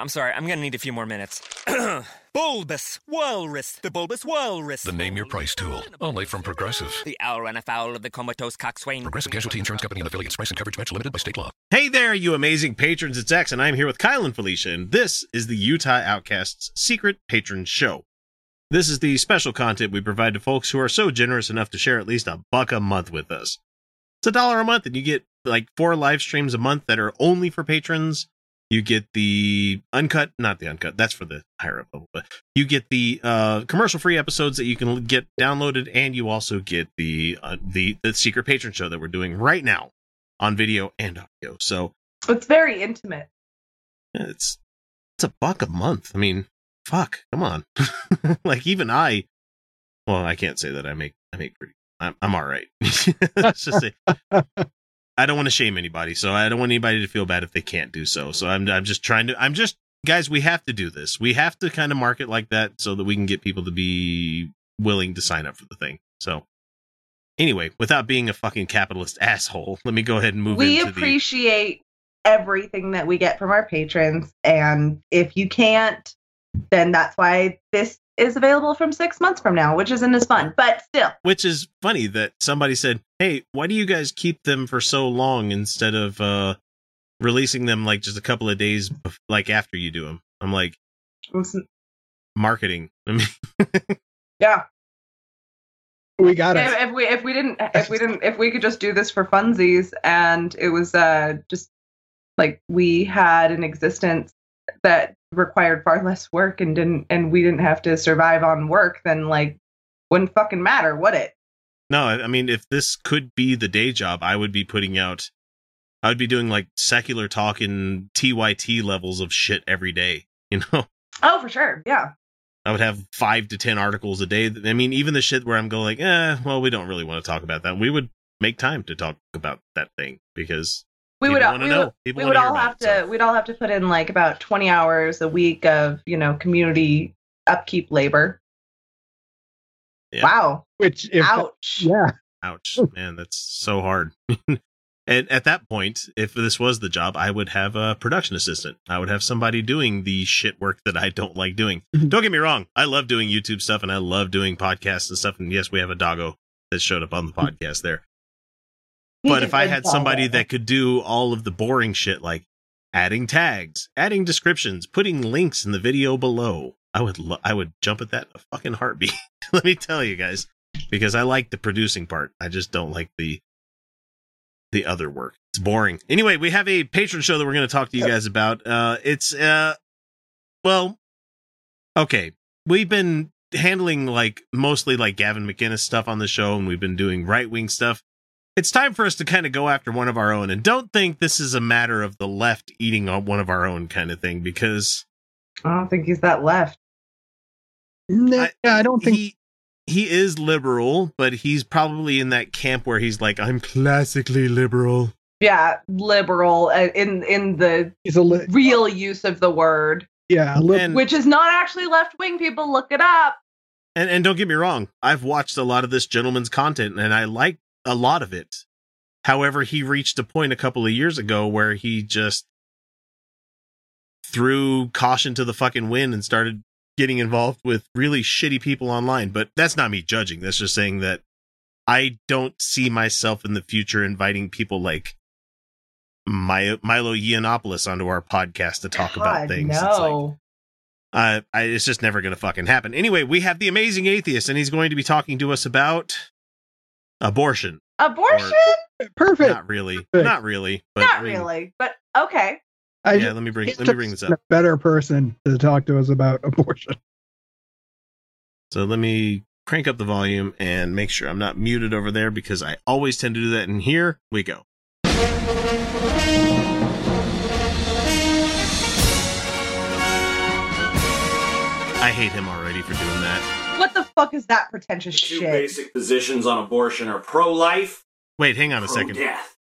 I'm sorry, I'm gonna need a few more minutes. bulbous Walrus, the Bulbous Walrus. The name your price tool. Only from Progressive. The owl ran afoul of the comatose coxswain. Progressive Casualty Insurance Company and affiliates. Price and coverage match limited by state law. Hey there, you amazing patrons. It's X, and I'm here with Kyle and Felicia, and this is the Utah Outcasts Secret Patron Show. This is the special content we provide to folks who are so generous enough to share at least a buck a month with us. It's a dollar a month, and you get like four live streams a month that are only for patrons. You get the uncut, not the uncut, that's for the higher up level, but you get the uh, commercial free episodes that you can get downloaded, and you also get the uh, the the secret patron show that we're doing right now on video and audio. So It's very intimate. it's it's a buck a month. I mean, fuck, come on. like even I, well, I can't say that I make I make pretty. I'm I'm all right. Let's just say I don't want to shame anybody, so I don't want anybody to feel bad if they can't do so. So I'm I'm just trying to. I'm just guys. We have to do this. We have to kind of market like that so that we can get people to be willing to sign up for the thing. So. Anyway, without being a fucking capitalist asshole, let me go ahead and move we into the appreciate everything that we get from our patrons. And if you can't, then that's why this is available from six months from now, which isn't as fun. But still, which is funny that somebody said, "Hey, why do you guys keep them for so long instead of uh releasing them like just a couple of days bef- like after you do them?" I'm like, it's- marketing. I mean, yeah. We got it. If, if we if we didn't if we didn't if we could just do this for funsies and it was uh just like we had an existence that required far less work and didn't and we didn't have to survive on work, then like wouldn't fucking matter, would it? no, I mean, if this could be the day job, I would be putting out. I would be doing like secular talk in TYT levels of shit every day. You know, Oh, for sure. Yeah. I would have five to ten articles a day. I mean, even the shit where I'm going like, eh, well, we don't really want to talk about that. We would make time to talk about that thing because We People would wanna we know. would, People we would all have it, to so. we'd all have to put in like about 20 hours a week of, you know, community upkeep labor. Yeah. Wow. Which, if Ouch. yeah, Ouch, man, that's so hard. and at that point, if this was the job, I would have a production assistant. I would have somebody doing the shit work that I don't like doing. Mhm. don't get me wrong, I love doing YouTube stuff and I love doing podcasts and stuff. And yes, we have a doggo that showed up on the podcast there. But if I had somebody that could do all of the boring shit like adding tags, adding descriptions, putting links in the video below, I would lo- I would jump at that in a fucking heartbeat. Let me tell you guys, because I like the producing part. I just don't like the the other work. It's boring. Anyway, we have a patron show that we're going to talk to you guys about. Uh it's uh well okay. We've been handling like mostly like Gavin McInnes stuff on the show and we've been doing right-wing stuff it's time for us to kind of go after one of our own and don't think this is a matter of the left eating on one of our own kind of thing because I don't think he's that left. No, I- yeah, I don't think he he is liberal but he's probably in that camp where he's like i'm classically liberal Yeah, liberal uh, in in the he's a li- real use of the word, yeah, li- and, which is not actually left wing. People look it up. and and don't get me wrong i've watched a lot of this gentleman's content and i like a lot of it however he reached a point a couple of years ago where he just threw caution to the fucking wind and started getting involved with really shitty people online but that's not me judging that's just saying that i don't see myself in the future inviting people like My- milo yiannopoulos onto our podcast to talk about God, things It's like, No. uh, I, it's just never going to fucking happen. Anyway, we have the amazing atheist, and he's going to be talking to us about abortion. Abortion? perfect. Not really, Perfect. not really, but Not I mean, really, but okay. I Yeah, just- let me bring he's let me bring this up. A better person to talk to us about abortion. So let me crank up the volume and make sure I'm not muted over there because I always tend to do that. And here we go. I hate him already for doing that. What the fuck is that pretentious Two shit? basic positions on abortion are pro-life, Wait, hang on a second. pro-death.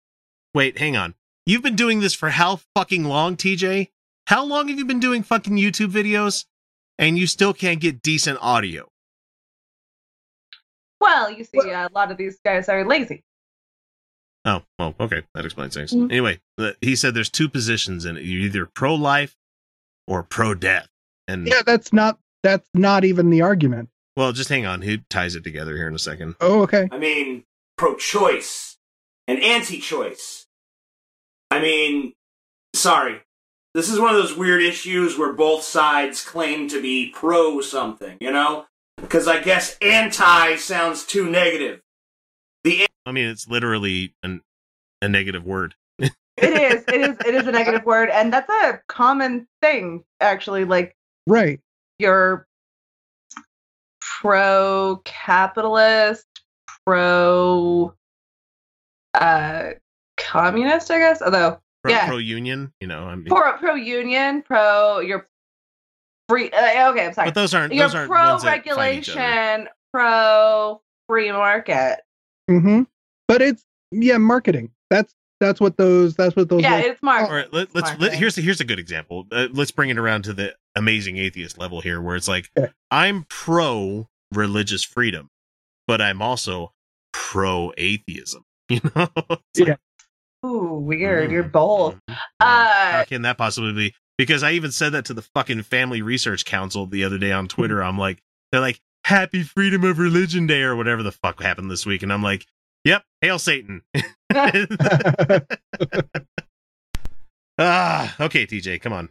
Wait, hang on. You've been doing this for how fucking long, TJ? How long have you been doing fucking YouTube videos? And you still can't get decent audio. Well, you see, a lot of these guys are lazy. Oh, well, okay. That explains things. Mhm. Anyway, he said there's two positions in it. You're either pro life or pro death. And, Yeah, that's not that's not even the argument. Well, just hang on. Who ties it together here in a second. Oh, okay. I mean, pro choice and anti choice. I mean, sorry. This is one of those weird issues where both sides claim to be pro something, you know? Because I guess anti sounds too negative. The I mean, it's literally an, a negative word. It is. It is. It is a negative word, and that's a common thing, actually. Like Right. You're pro-capitalist, pro uh communist, I guess. Although Pro, Yeah. pro union, you know. I mean, pro pro union, pro you're free. Uh, okay, I'm sorry. but those aren't You're those aren't pro ones that fight each other. regulation, pro free market. Mm-hmm. But it's yeah, marketing. That's that's what those that's what those Yeah, like- it's market. All right, let, let's Smart let, thing. here's here's a good example. Uh, let's bring it around to the amazing atheist level here, where it's like Okay. I'm pro religious freedom, but I'm also pro atheism. You know, It's like, Ooh, weird. mm, You're both. mm, Uh, How can that possibly be? Because I even said that to the fucking Family Research Council the other day on Twitter. I'm like, they're like, Happy Freedom of Religion Day or whatever the fuck happened this week, and I'm like, Yep, hail Satan. ah, okay, TJ, come on.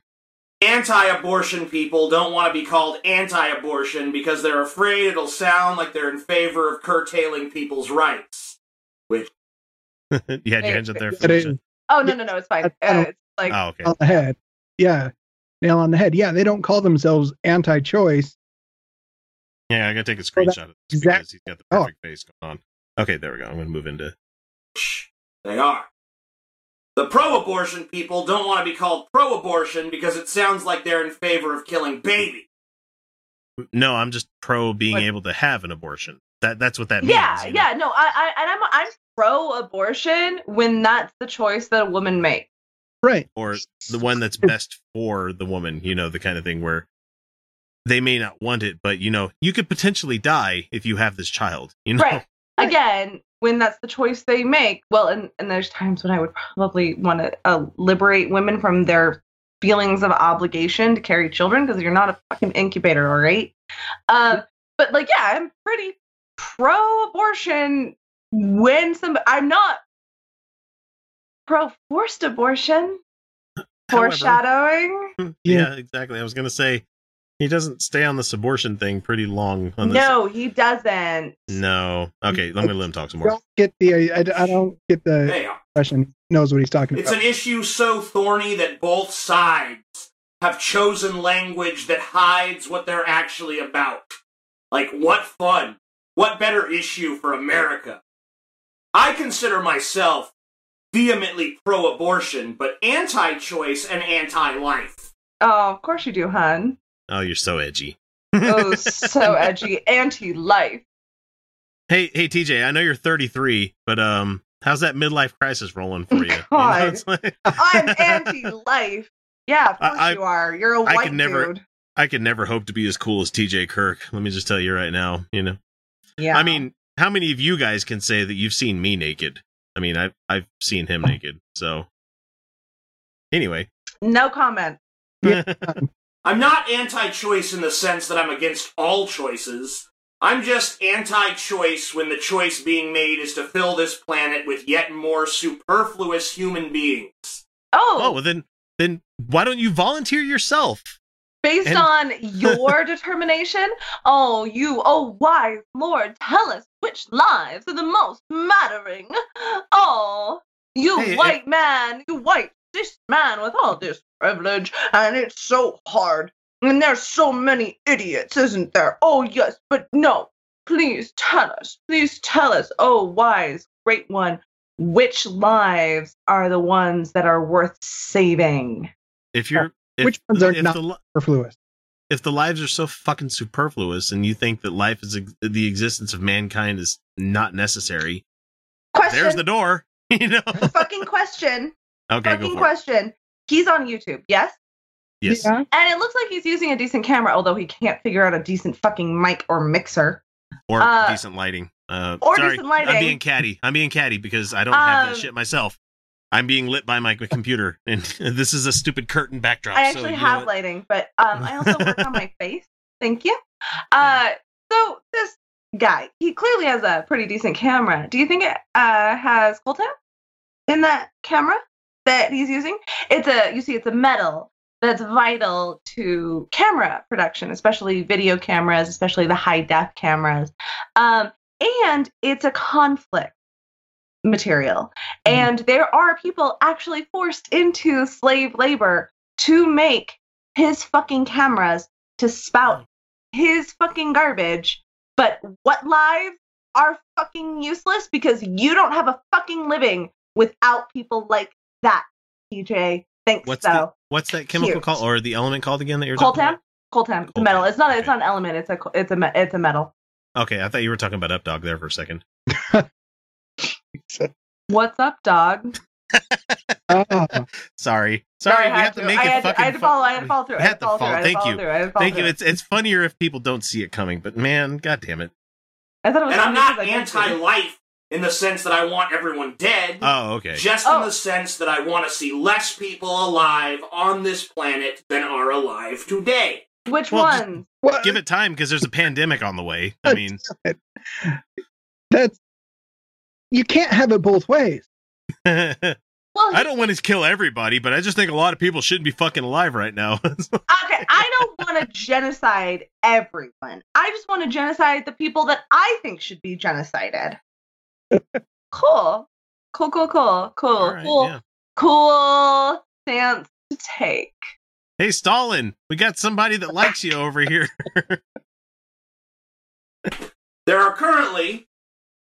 Anti abortion people don't want to be called anti abortion because they're afraid it'll sound like they're in favor of curtailing people's rights. Which, you had your hands up there. That is Felicia. oh no, no, no, it's fine. I- I Uh, it's like Oh, okay. on the head. Yeah. Nail on the head. Yeah, they don't call themselves anti-choice. Yeah, I gotta take a Oh, screenshot of this exact- because he's got the Oh. perfect face going on. Okay, there we go. I'm gonna move into. They are. The pro abortion people don't want to be called pro abortion because it sounds like they're in favor of killing babies. No, I'm just pro being What? able to have an abortion. That that's what that means. yeah, you know? yeah. No, I, I, and I'm, I'm pro-abortion when that's the choice that a woman makes. Right. Or the one that's best for the woman. You know, the kind of thing where they may not want it, but you know, you could potentially die if you have this child. You know, Right. Again, when that's the choice they make. Well, and, and there's times when I would probably want to uh, liberate women from their feelings of obligation to carry children because you're not a fucking incubator, all right? Um, but like, yeah, I'm pretty pro-abortion when some. I'm not pro forced abortion. However- Foreshadowing. yeah, exactly. I was gonna say he doesn't stay on this abortion thing pretty long. On this. No, he doesn't. no. Okay, let me let him talk some more. Don't get the I, I don't get the They are. impression he knows what he's talking It's about. an issue so thorny that both sides have chosen language that hides what they're actually about. Like, what fun? What better issue for America? I consider myself vehemently pro abortion, but anti choice and anti life. Oh, of course you do, hun. Oh, you're so edgy. Oh, so edgy. Anti-life. Hey, hey, TJ. I know you're 33, but um, how's that midlife crisis rolling for you? You know, like- I'm anti-life. Yeah, of course I- you are. You're a I white could never- dude. I could never hope to be as cool as TJ Kirk. Let me just tell you right now. You know, Yeah. I mean, how many of you guys can say that you've seen me naked? I mean, I've I've seen him naked. So, anyway, no comment. I'm not anti choice in the sense that I'm against all choices. I'm just anti choice when the choice being made is to fill this planet with yet more superfluous human beings. Oh, oh well, then then why don't you volunteer yourself? based and- on your determination? Oh, you, oh wise Lord, tell us which lives are the most mattering. Oh, you Hey, white man, you white this man with all this privilege, and it's so hard. And there's so many idiots, isn't there? Oh yes, but no. Please tell us. Please tell us. Oh, wise, great one. Which lives are the ones that are worth saving? If you're if, Which ones are if not- the, li- Superfluous. if the lives are so fucking superfluous and you think that life is ex- the existence of mankind is not necessary, Question. there's the door. You know, fucking question. Okay, go fucking it. question. He's on YouTube, yes? Yes. Yeah. And it looks like he's using a decent camera, although he can't figure out a decent fucking mic or mixer. Or Uh, decent lighting. Uh, or sorry, decent lighting. I'm being catty. I'm being catty because I don't have that Um, shit myself. I'm being lit by my computer, and this is a stupid curtain backdrop. I actually you know have what? lighting, but um, I also work on my face. Thank you. Uh, so this guy, he clearly has a pretty decent camera. Do you think it uh, has coltan in that camera that he's using? It's a, you see, it's a metal that's vital to camera production, especially video cameras, especially the high def cameras. Um, and it's a conflict material. And there are people actually forced into slave labor to make his fucking cameras to spout his fucking garbage. But what lives are fucking useless because you don't have a fucking living without people like that, TJ. Thanks What's so. the what's that chemical Cute. called or the element called again that you're talking Coltan? about? Coltan. It's a metal. It's not. It's not an element. It's a. It's a. It's a metal. Okay, I thought you were talking about Updog there for a second. What's up, dog? Oh, Sorry, No, sorry, I we had have to make I it fucking. To, I had to follow. I had to follow through. I had had to to follow through. follow- I had to thank you. through. I had to follow Thank you. It's it's funnier if people don't see it coming, but man, god damn it. I thought it was. And I'm not because I did see it. anti-life in the sense that I want everyone dead. Oh, okay. Just Oh. in the sense that I want to see less people alive on this planet than are alive today. Which Well, just- ones? Give it time because there's a pandemic on the way. I mean, that's you can't have it both ways. well, I don't want to kill everybody, but I just think a lot of people shouldn't be fucking alive right now. okay, I don't want to genocide everyone. I just want to genocide the people that I think should be genocided. Cool. Cool, cool, cool, cool, All right, cool, yeah. cool stance to take. Hey, Stalin, we got somebody that likes you over here. There are currently,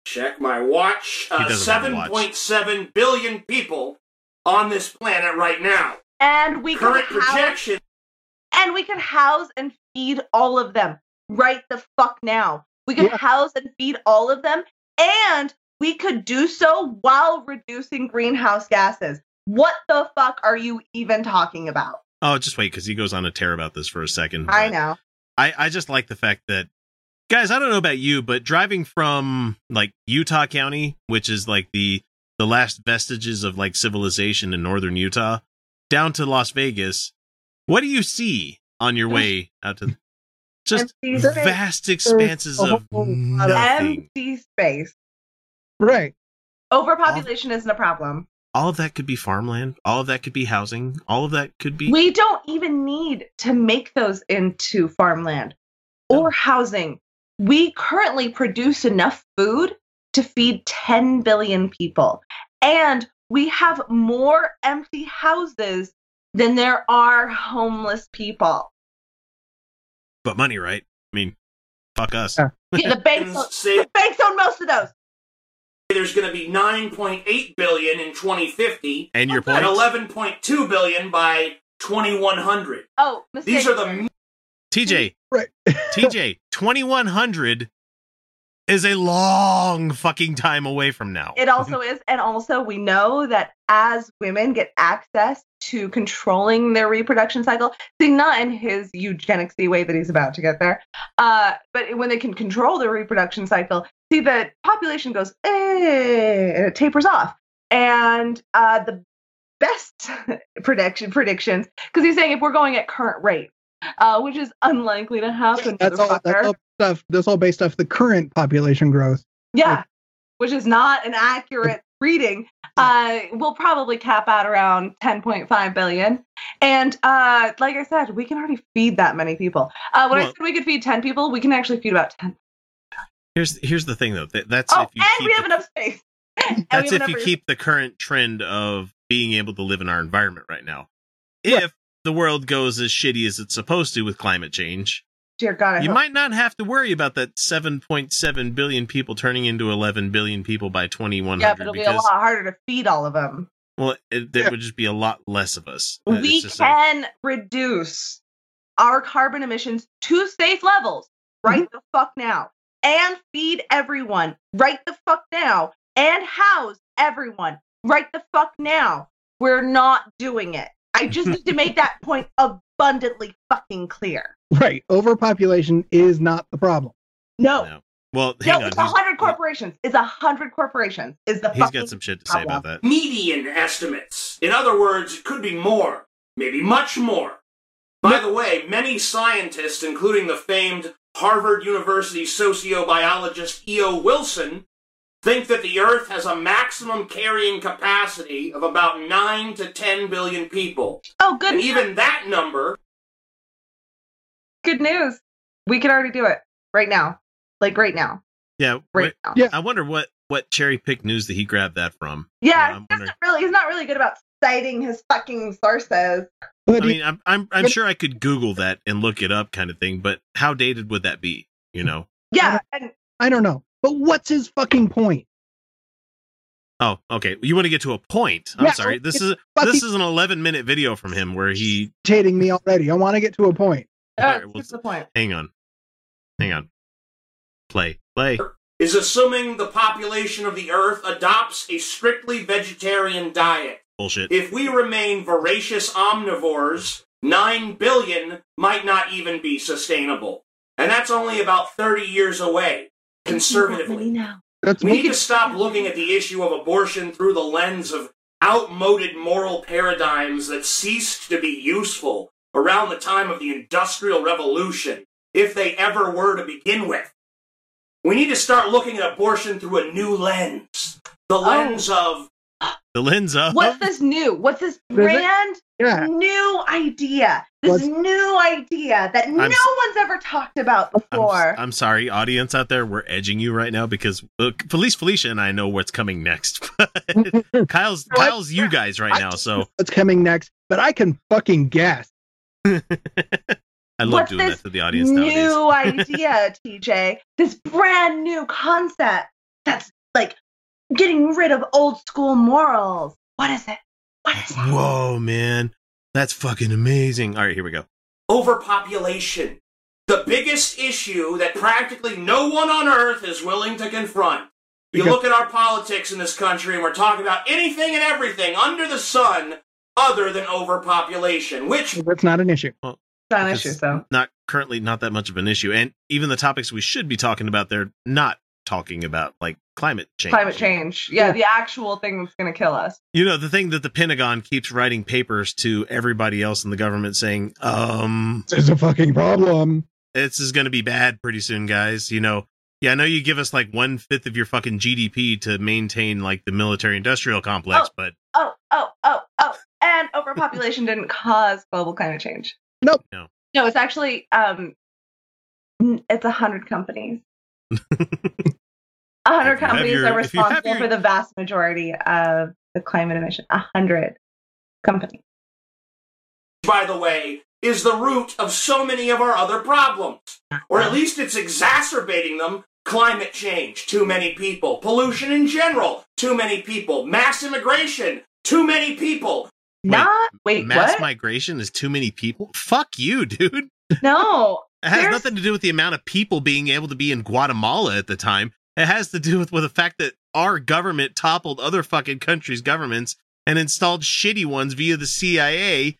check my watch, uh, doesn't have a watch. 7.7 billion people on this planet right now. And we Current could house, projection and we could house and feed all of them right the fuck now. We could Yeah. house and feed all of them, and we could do so while reducing greenhouse gases. What the fuck are you even talking about? oh, just wait, because he goes on a tear about this for a second. I know. I, I just like the fact that, guys, I don't know about you, but driving from like Utah County, which is like the the last vestiges of like civilization in northern Utah, down to Las Vegas, what do you see on your way out to? Just vast expanses of of- nothing. Empty space. Right. Overpopulation isn't a problem. All of that could be farmland. All of that could be housing. All of that could be. We don't even need to make those into farmland or housing. We currently produce enough food to feed 10 billion people. And we have more empty houses than there are homeless people. but money, right? I mean, fuck us. Yeah. Yeah, the banks, and own, the banks own most of those. There's going to be 9.8 billion in 2050 And your Okay. and point, 11.2 billion by 2100. Oh, mistake. These are the TJ. Right. TJ, 2100 is a long fucking time away from now. It also is, and also we know that as women get access to controlling their reproduction cycle, see, not in his eugenicsy way that he's about to get there, uh, but when they can control their reproduction cycle, see the population goes, eh, and it tapers off, and uh, the best prediction predictions because he's saying if we're going at current rate, uh, which is unlikely to happen, That's all. That's all stuff. That's all based off the current population growth. Yeah, which is not an accurate reading. Uh, we'll probably cap out around 10.5 billion. And uh, like I said, we can already feed that many people. Uh, when I said we could feed 10 people, we can actually feed about 10. Here's here's the thing though. That, that's Oh, if you and keep we have the, enough space. That's if you keep the current trend of being able to live in our environment right now. If the world goes as shitty as it's supposed to with climate change, Dear God, I you hope- might not have to worry about that 7.7 billion people turning into 11 billion people by 2100 Yeah, but it'll be a lot harder to feed all of them. well, it, there Yeah. would just be a lot less of us. Uh, we just a- can reduce our carbon emissions to safe levels right the fuck now and feed everyone right the fuck now and house everyone right the fuck now We're not doing it. I just need to make that point abundantly fucking clear. Right. Overpopulation is not the problem. No. No. Well, No, on. it's a hundred corporations. It's a hundred corporations. Is the He's fucking got some shit to say about that. median estimates. In other words, it could be more, maybe much more. By the way, many scientists, including the famed Harvard University sociobiologist E.O. Wilson, think that the Earth has a maximum carrying capacity of about 9 to 10 billion people. Oh, good. And even that number good news. We can already do it right now. Like right now. Yeah. Right what- now. Yeah. I wonder what what cherry picked news that he grabbed that from. Yeah, I'm he wondering- doesn't really. He's not really good about citing his fucking sources. But I mean, I'm I'm I'm sure I could Google that and look it up, kind of thing. But how dated would that be? You know? Yeah, and I don't know. But what's his fucking point? Oh, okay. You want to get to a point? I'm Yeah, sorry. This is fucking- this is an 11 minute video from him where he. Irritating me already. I want to get to a point. uh, Alright, well, the point? Hang on, hang on. Play, play. is assuming the population of the Earth adopts a strictly vegetarian diet. Bullshit. If we remain voracious omnivores, 9 billion might not even be sustainable. And that's only about 30 years away, conservatively. now. That's We need to stop looking at the issue of abortion through the lens of outmoded moral paradigms that ceased to be useful around the time of the Industrial Revolution, if they ever were to begin with. We need to start looking at abortion through a new lens. The oh. lens of the lens of. What's this new? What's this brand yeah. new idea? This What's- new idea that no s- one's ever talked about I'm, before. I'm sorry, audience out there. We're edging you right now because uh, Felice, Felicia, and I know what's coming next. Kyle's? Kyle's you guys right now, so What's coming next? But I can fucking guess. I love What's doing this that to the audience nowadays. new idea, TJ. This brand new concept that's like getting rid of old school morals. What is it? What is it? Whoa, man, that's fucking amazing. All right, here we go. overpopulation. The biggest issue that practically no one on earth is willing to confront. You Because- look at our politics in this country and we're talking about anything and everything under the sun other than overpopulation, which That's not an issue. It's not an issue, so. Not currently not that much of an issue, and even the topics we should be talking about, they're not talking about, like climate change. Climate change. Yeah, Yeah. the actual thing that's going to kill us. You know, the thing that the Pentagon keeps writing papers to everybody else in the government saying, um, This is a fucking problem. this is going to be bad pretty soon, guys. You know, yeah, I know you give us like one fifth of your fucking GDP to maintain like the military industrial complex, Oh. but Oh, oh, oh, oh. And overpopulation didn't cause global climate change. Nope. No. No, it's actually um it's a hundred companies. A hundred If you have companies your- are if you responsible your- for the vast majority of the climate emission. A hundred companies. by the way, is the root of so many of our other problems. Or at least it's exacerbating them. Climate change, too many people. Pollution in general, too many people. Mass immigration, too many people. Wait, Not wait, mass what? migration is too many people. Fuck you, dude. no. It has There's- nothing to do with the amount of people being able to be in Guatemala at the time. It has to do with, with the fact that our government toppled other fucking countries' governments and installed shitty ones via the CIA,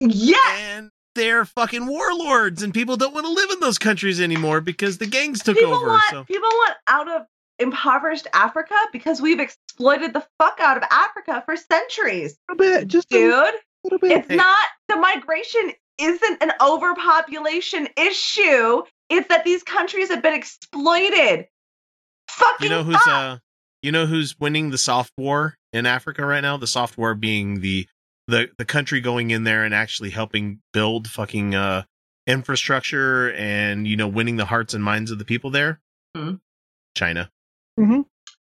Yes. and they're fucking warlords, and people don't want to live in those countries anymore because the gangs took people over. want so people want out of impoverished Africa because we've exploited the fuck out of Africa for centuries. A bit, just a Dude, little bit. it's not the migration isn't an overpopulation issue. It's that these countries have been exploited. Fucking you know who's fuck. uh you know who's winning the soft war in Africa right now? The soft war being the the the country going in there and actually helping build fucking uh infrastructure and you know winning the hearts and minds of the people there. Hmm. China. Mhm.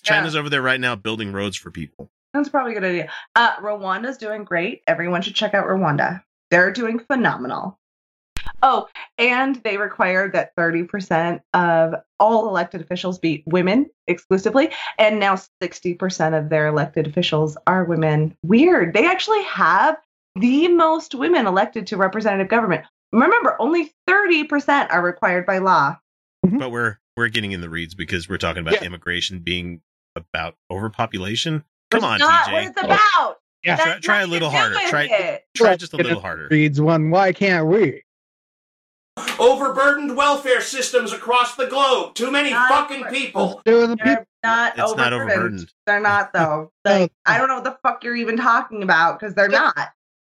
China's over there right now building roads for people. That's probably a good idea. Uh, Rwanda's doing great. Everyone should check out Rwanda. They're doing phenomenal. Oh, and they require that 30% of all elected officials be women exclusively. And now 60% of their elected officials are women. Weird. They actually have the most women elected to representative government. Remember, only 30% are required by law. Mm-hmm. But we're we're getting in the reeds because we're talking about Yeah. immigration being about overpopulation. Come It's on, not TJ. what it's about. Yeah. Try, try a little harder. Try it. try just a little harder. Reads one. Why can't we? Overburdened welfare systems across the globe. Too many Not fucking people. Do with the people. They're not It's not overburdened. overburdened. They're not though. Like I don't know what the fuck you're even talking about because they're not.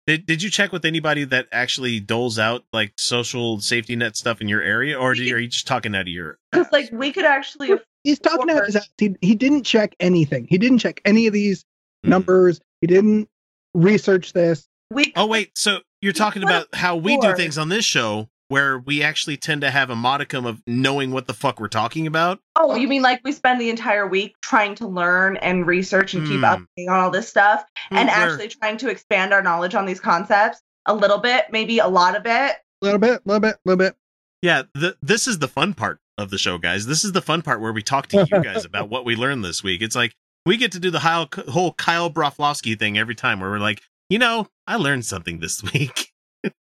Did Did you check with anybody that actually doles out like social safety net stuff in your area, or do you, are you just talking out of your? Because like we could actually He's talking out Or- his ass. He, he didn't check anything. He didn't check any of these Hmm. numbers. He didn't research this. we Oh wait, so you're talking What about how we do things on this show, where we actually tend to have a modicum of knowing what the fuck we're talking about. Oh, you mean like we spend the entire week trying to learn and research and keep Hmm. updating on all this stuff and Where- actually trying to expand our knowledge on these concepts a little bit, maybe a lot of it. A little bit, a little bit, a little bit. Yeah, the, this is the fun part of the show, guys. This is the fun part where we talk to you guys about what we learned this week. It's like we get to do the whole, whole Kyle Broflovsky thing every time, where we're like, you know, I learned something this week.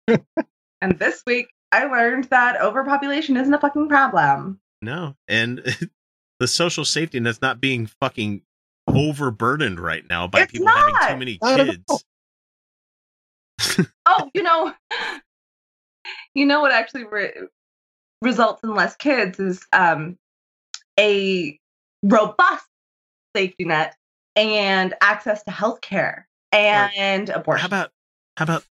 And this week I learned that overpopulation isn't a fucking problem. No, and the social safety net's not being fucking overburdened right now by It's people having too many kids. Oh, you know, you know what actually re- results in less kids is um, a robust safety net and access to health care and abortion. How about how about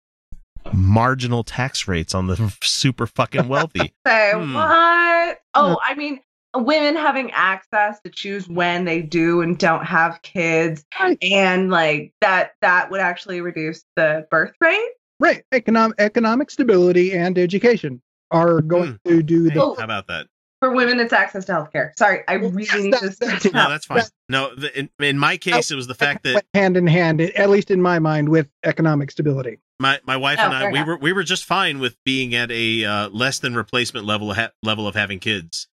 marginal tax rates on the super fucking wealthy? Say Hmm. what? Oh, I mean, women having access to choose when they do and don't have kids, and like that that would actually reduce the birth rate. Right. Economic economic stability and education are going to do the Oh. how about that? For women, it's access to healthcare. Sorry, I really yes, need that- this. that- No, that's fine. No, the, in, in my case, it was the fact that hand in hand, at least in my mind, with economic stability. my, my wife Oh, and I we enough. were we were just fine with being at a uh, less than replacement level of ha- level of having kids.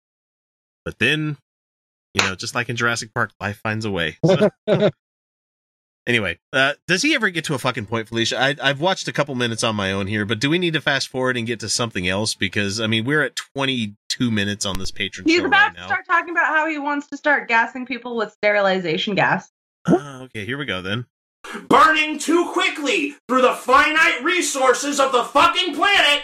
But then, you know, just like in Jurassic Park, life finds a way. So- anyway, uh, does he ever get to a fucking point, Felicia? I, I've watched a couple minutes on my own here, but do we need to fast forward and get to something else? Because I mean, we're at 22 minutes on this patron He's show about right to now. start talking about how he wants to start gassing people with sterilization gas. Uh, okay, here we go then. Burning too quickly through the finite resources of the fucking planet.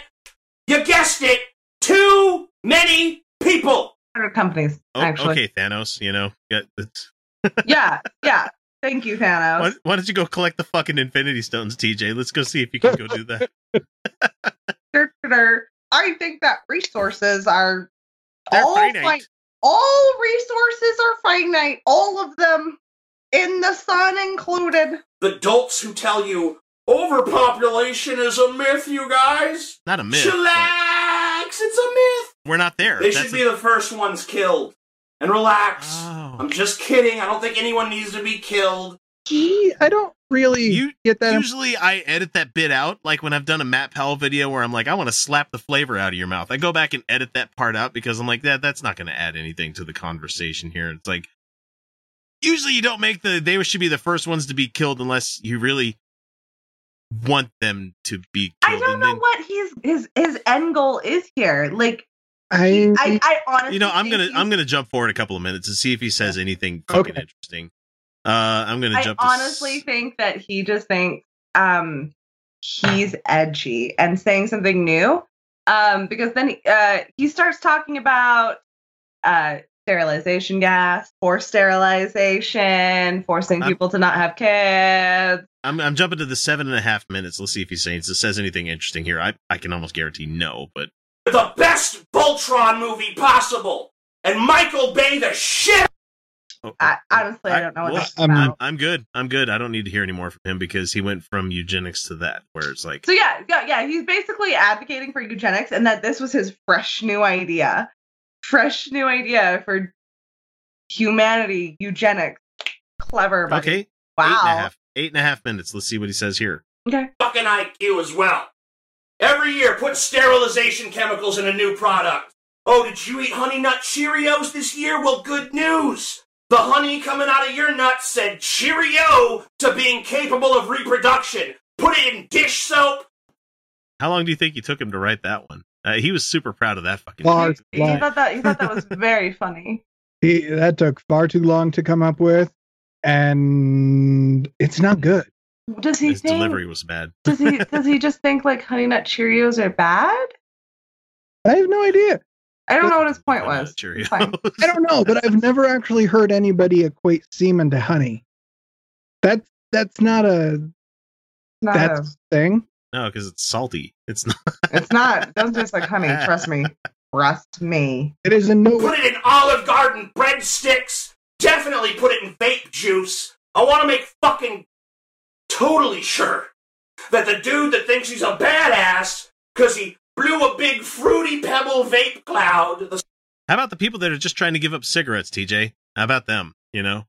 You guessed it. Too many people. 100 companies, Oh, actually. okay, Thanos. You know, yeah, it's- Yeah, yeah. Thank you, Thanos. why, why don't you go collect the fucking Infinity Stones, TJ? Let's go see if you can go do that. I think that resources are They're all finite. fi- all resources are finite. All of them, in the sun included. The dolts who tell you overpopulation is a myth, you guys. Not a myth. but Chillax, it's a myth. We're not there. They That's should a- be the first ones killed. And relax. Oh. I'm just kidding. I don't think anyone needs to be killed. Gee, I don't really You- get that. Usually I edit that bit out, like when I've done a Matt Powell video where I'm like, I want to slap the flavor out of your mouth. I go back and edit that part out because I'm like, that that's not going to add anything to the conversation here. It's like, usually you don't make the they should be the first ones to be killed unless you really want them to be killed. I killed. don't and know then, what his his his end goal is here. Like I, I, I honestly, you know, I'm think gonna I'm gonna jump forward a couple of minutes and see if he says anything fucking Okay. interesting. Uh, I'm gonna I jump. to s- honestly think that he just thinks um he's edgy and saying something new. Um, because then uh he starts talking about uh sterilization gas, forced sterilization, forcing I'm- people to not have kids. I'm I'm jumping to the seven and a half minutes. Let's see if he says says anything interesting here. I I can almost guarantee no, but The best Voltron movie possible. And Michael Bay the shit. oh, I, honestly, I don't know what well, that's I'm- about. I'm good. I'm good. I don't need to hear any more from him because he went from eugenics to that, where it's like, So yeah, yeah, yeah. He's basically advocating for eugenics, and that this was his fresh new idea, fresh new idea for humanity, eugenics. Clever, buddy. okay, Wow. eight and a half, eight and a half minutes. Let's see what he says here. Okay. Fucking IQ as well. Every year, put sterilization chemicals in a new product. Oh, did you eat Honey Nut Cheerios this year? Well, good news. The honey coming out of your nuts said Cheerio to being capable of reproduction. Put it in dish soap. How long do you think he took him to write that one? Uh, he was super proud of that fucking. Far shit. too He thought that he thought that was very funny. He, that took far too long to come up with, and it's not good. Does he His think? delivery was bad. Does he? does he just think like Honey Nut Cheerios are bad? I have no idea. I don't know what his point Banana was. Cheerios. Fine. I don't know, but I've never actually heard anybody equate semen to honey. That's that's not a Not that's a thing. No, because it's salty. It's not. it's not. It doesn't taste like honey. Trust me. Trust me. It is in no way. Put it in Olive Garden breadsticks. Definitely put it in vape juice. I want to make fucking totally sure that the dude that thinks he's a badass because he blew a big fruity pebble vape cloud. The How about the people that are just trying to give up cigarettes, TJ? How about them? You know.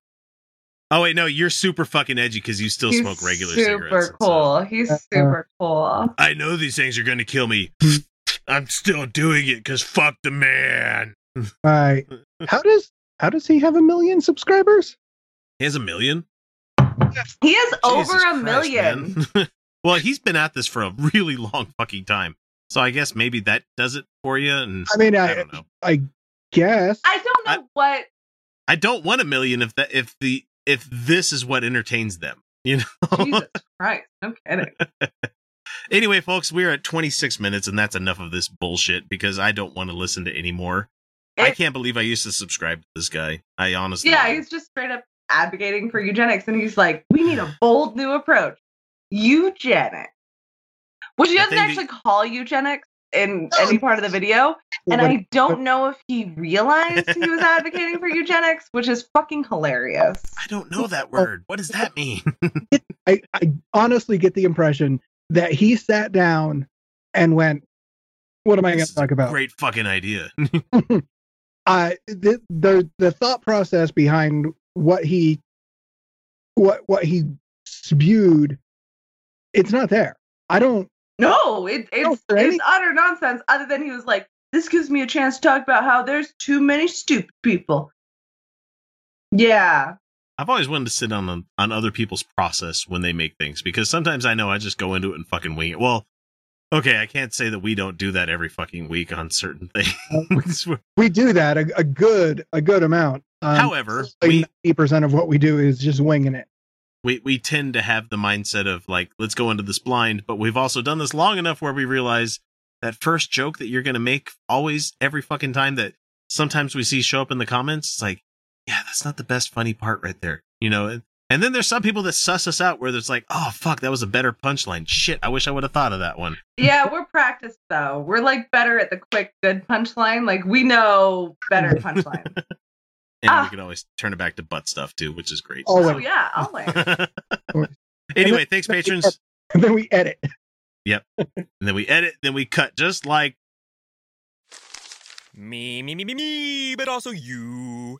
Oh wait, no, you're super fucking edgy because you still He's smoke regular super cigarettes. so- cool. He's Uh, super cool. I know these things are going to kill me. I'm still doing it because fuck the man. Right. How does how does he have a million subscribers? He has a million. He has over Jesus a Christ, million. man. well, he's been at this for a really long fucking time. So I guess maybe that does it for you. And I mean, I I don't know. I guess. I don't know what. I don't want a million if that if the if this is what entertains them. You know. Jesus Christ! No kidding. anyway, folks, we're at 26 minutes, and that's enough of this bullshit because I don't want to listen to any more. I can't believe I used to subscribe to this guy. I honestly. Yeah, he's just straight up advocating for eugenics, and he's like, "We need a bold new approach, eugenics," which he doesn't thing actually call eugenics in any part of the video. And I don't know if he realized he was advocating for eugenics, which is fucking hilarious. I don't know that word. What does that mean? I, I honestly get the impression that he sat down and went, "What am I going to talk about?" Great fucking idea. uh, the, the the thought process behind what he what what he spewed, it's not there. I don't. No, it, No, it's for any- it's utter nonsense. Other than he was like, "This gives me a chance to talk about how there's too many stupid people." Yeah, I've always wanted to sit on on other people's process when they make things because sometimes I know I just go into it and fucking wing it. Well, okay, I can't say that we don't do that every fucking week on certain things. We do that a, a good a good amount. Um, However, we ninety percent of what we do is just winging it. we we tend to have the mindset of like let's go into this blind, but we've also done this long enough where we realize that first joke that you're going to make always every fucking time that sometimes we see show up in the comments, it's like, yeah, that's not the best funny part right there, you know. And, and then there's some people that suss us out where there's like, oh fuck, that was a better punchline. Shit, I wish I would have thought of that one. yeah, we're practiced though. We're like better at the quick, good punchline. Like we know better punchline. And Ah. we can always turn it back to butt stuff too, which is great. Oh, oh yeah, always. anyway, thanks, patrons. And then we edit. Yep. and then we edit, then we cut, just like Me, me, me, me, me, but also you.